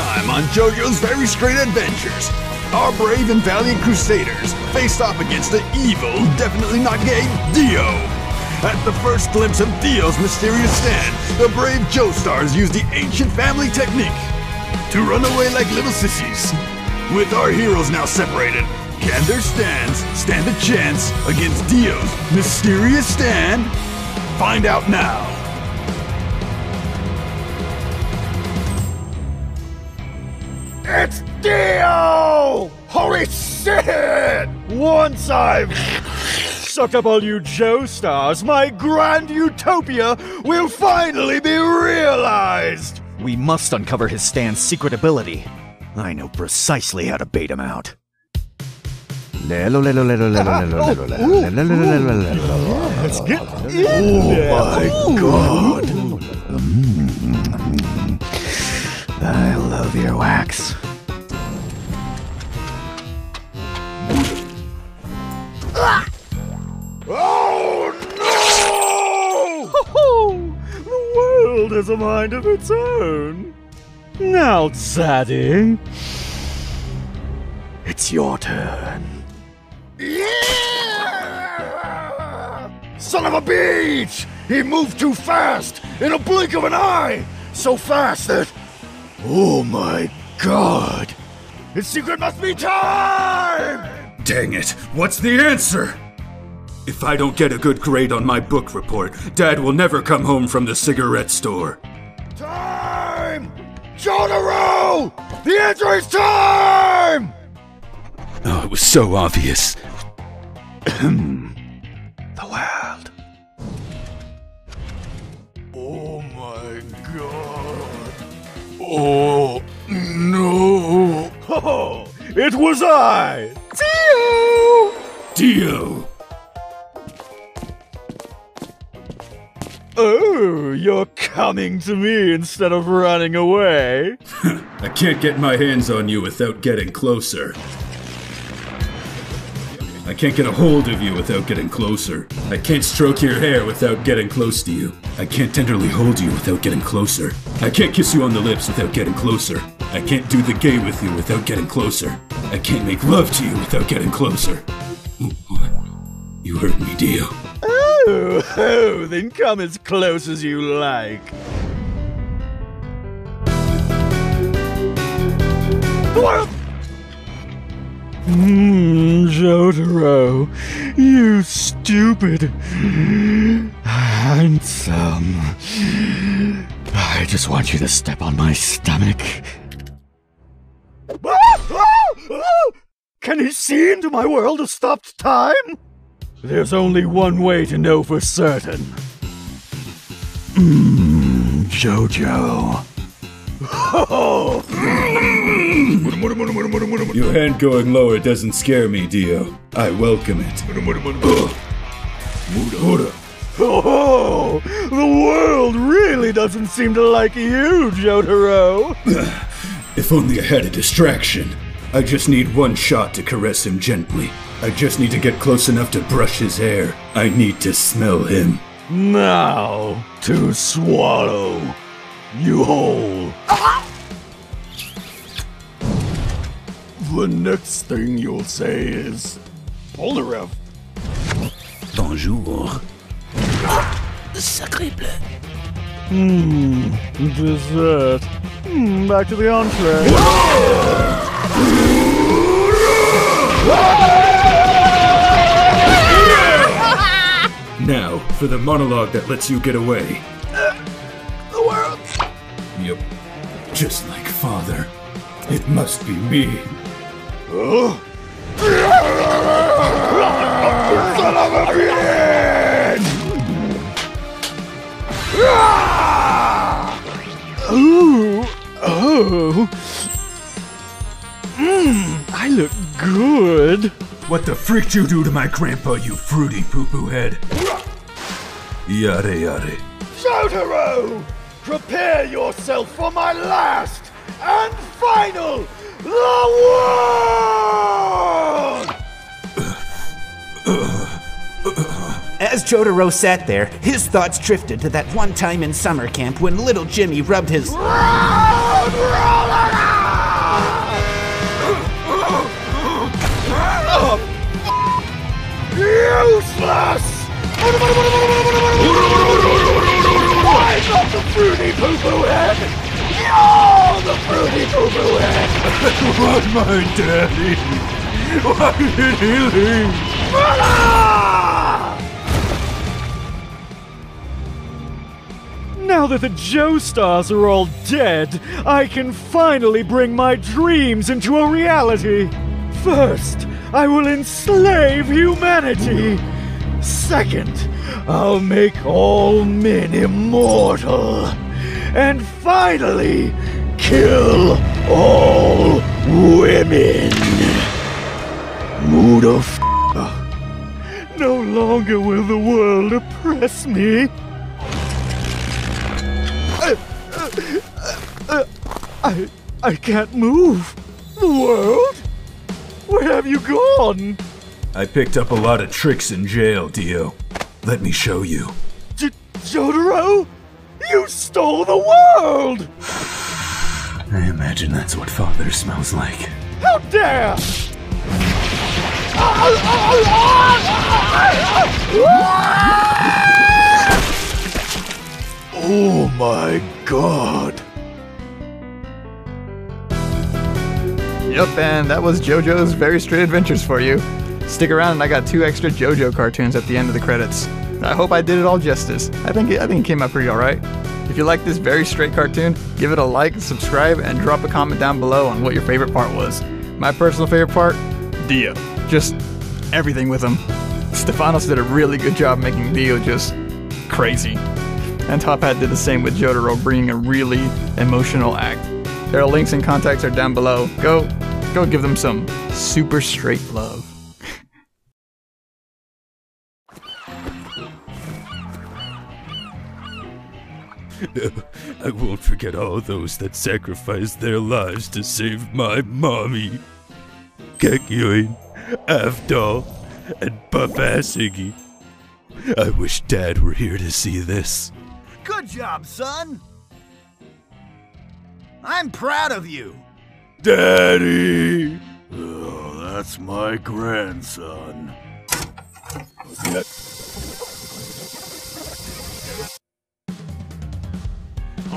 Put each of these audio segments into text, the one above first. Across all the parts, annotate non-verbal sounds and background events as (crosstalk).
time on JoJo's Very Great Adventures. Our brave and valiant crusaders faced off against the evil, definitely not gay, Dio. At the first glimpse of Dio's mysterious stand, the brave Joestars used the ancient family technique to run away like little sissies. With our heroes now separated, can their stands stand a chance against Dio's mysterious stand? Find out now. It's Dio! Holy shit! Once I've sucked up all you Joestars, my grand utopia will finally be realized! We must uncover his stand's secret ability. I know precisely how to bait him out. Let's get in there. Oh my god! Mm, mm, mm, I love earwax. A mind of its own. Now, Zaddy, it's your turn. Son of a beach! He moved too fast in a blink of an eye! So fast that. Oh my god! His secret must be time! Dang it, what's the answer? If I don't get a good grade on my book report, Dad will never come home from the cigarette store. Time! Jotaro! The answer is time! Oh, it was so obvious. (clears throat) The world. Oh my god. Oh no. (laughs) Oh, it was I! Dio! Dio! You're coming to me instead of running away. (laughs) I can't get my hands on you without getting closer. I can't get a hold of you without getting closer. I can't stroke your hair without getting close to you. I can't tenderly hold you without getting closer. I can't kiss you on the lips without getting closer. I can't do the gay with you without getting closer. I can't make love to you without getting closer. You hurt me, Dio. Oh, then come as close as you like. What? Hmm, Jotaro, you stupid, handsome. I just want you to step on my stomach. Can he see into my world of stopped time? There's only one way to know for certain. Mmm, Jojo. (laughs) Your hand going lower doesn't scare me, Dio. I welcome it. Oh, (laughs) the world really doesn't seem to like you, Jotaro. (sighs) If only I had a distraction. I just need one shot to caress him gently. I just need to get close enough to brush his hair. I need to smell him. Now to swallow, you whole. The next thing you'll say is Polnareff. Bonjour. Hmm, dessert. Hmm, back to the entree. Now, for the monologue that lets you get away. The world. Yep. Just like father. It must be me. Son of a bitch! Ooh, oh. Mmm, I look good. What the frick did you do to my grandpa, you fruity poo poo head? Yare yare. Shotaro! Prepare yourself for my last and final The As Jotaro sat there, his thoughts drifted to that one time in summer camp when little Jimmy rubbed his. Road roller! Useless! the fruity poo-poo head! Yo, the fruity poo-poo head! (laughs) what, my daddy? Why did he leave? Now that the Joestars are all dead, I can finally bring my dreams into a reality! First, I will enslave humanity! Second, I'll make all men immortal. And finally, kill all women. Motherfucker. No longer will the world oppress me. I I can't move. The world? Where have you gone? I picked up a lot of tricks in jail, Dio. Let me show you. J- Jotaro? You stole the world! (sighs) I imagine that's what father smells like. How dare! Oh my god. Yep, and that was JoJo's Very Straight Adventures for you. Stick around, and I got two extra JoJo cartoons at the end of the credits. I hope I did it all justice. I think it, I think it came out pretty alright. If you like this very straight cartoon, give it a like, subscribe, and drop a comment down below on what your favorite part was. My personal favorite part, Dio. Just everything with him. Stephanos did a really good job making Dio just crazy. And Top Hat did the same with Jotaro, bringing a really emotional act. Their links and contacts are down below. Go, go give them some super straight love. (laughs) I won't forget all those that sacrificed their lives to save my mommy. Kakyoin, Avdol, and Iggy. I wish Dad were here to see this. Good job, son. I'm proud of you. Daddy! Oh, that's my grandson.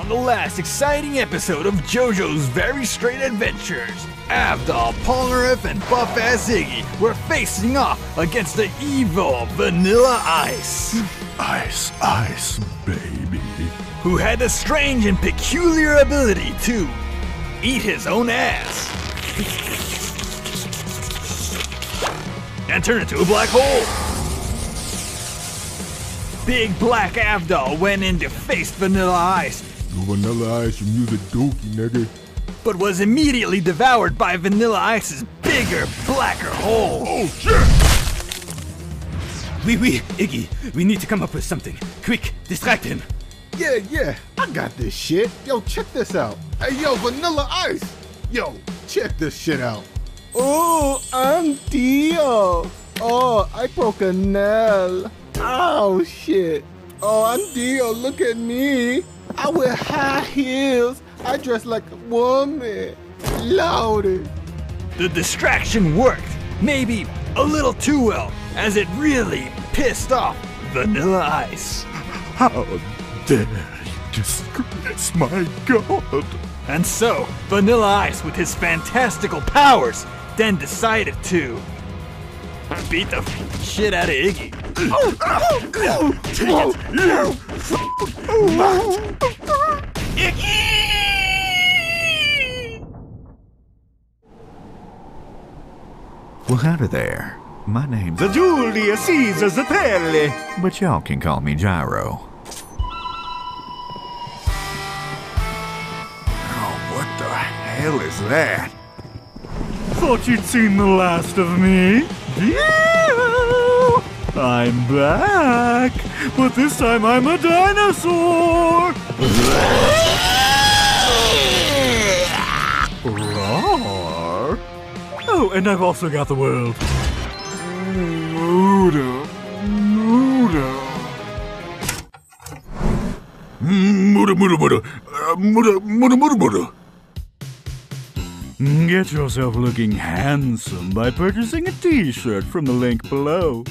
On the last exciting episode of JoJo's Very Straight Adventures, Avdol, Polnareff, and Buff-Ass Iggy were facing off against the evil Vanilla Ice, Ice, ice, baby. who had a strange and peculiar ability to eat his own ass and turn into a black hole. Big Black Avdol went in to face Vanilla Ice Vanilla Ice, you music dookie, nigga. but was immediately devoured by Vanilla Ice's bigger, blacker hole. Oh, shit! We, we, Iggy, we need to come up with something. Quick, distract him. Yeah, yeah, I got this shit. Yo, check this out. Hey, yo, Vanilla Ice. Yo, check this shit out. Oh, I'm Dio. Oh, I broke a nail. Oh, shit. Oh, I'm Dio. Look at me. I wear high heels. I dress like a woman. Loaded. The distraction worked, maybe a little too well, as it really pissed off Vanilla Ice. How dare you disgrace my god? And so, Vanilla Ice, with his fantastical powers, then decided to beat the shit out of Iggy. Well, howdy there. My name's The Julius Caesar Zeppeli. but y'all can call me Gyro. Oh, what the hell is that? Thought you'd seen the last of me. Yeah! I'm back, but this time I'm a dinosaur. Roar. Oh, and I've also got the world. Get yourself looking handsome by purchasing a t-shirt from the link below.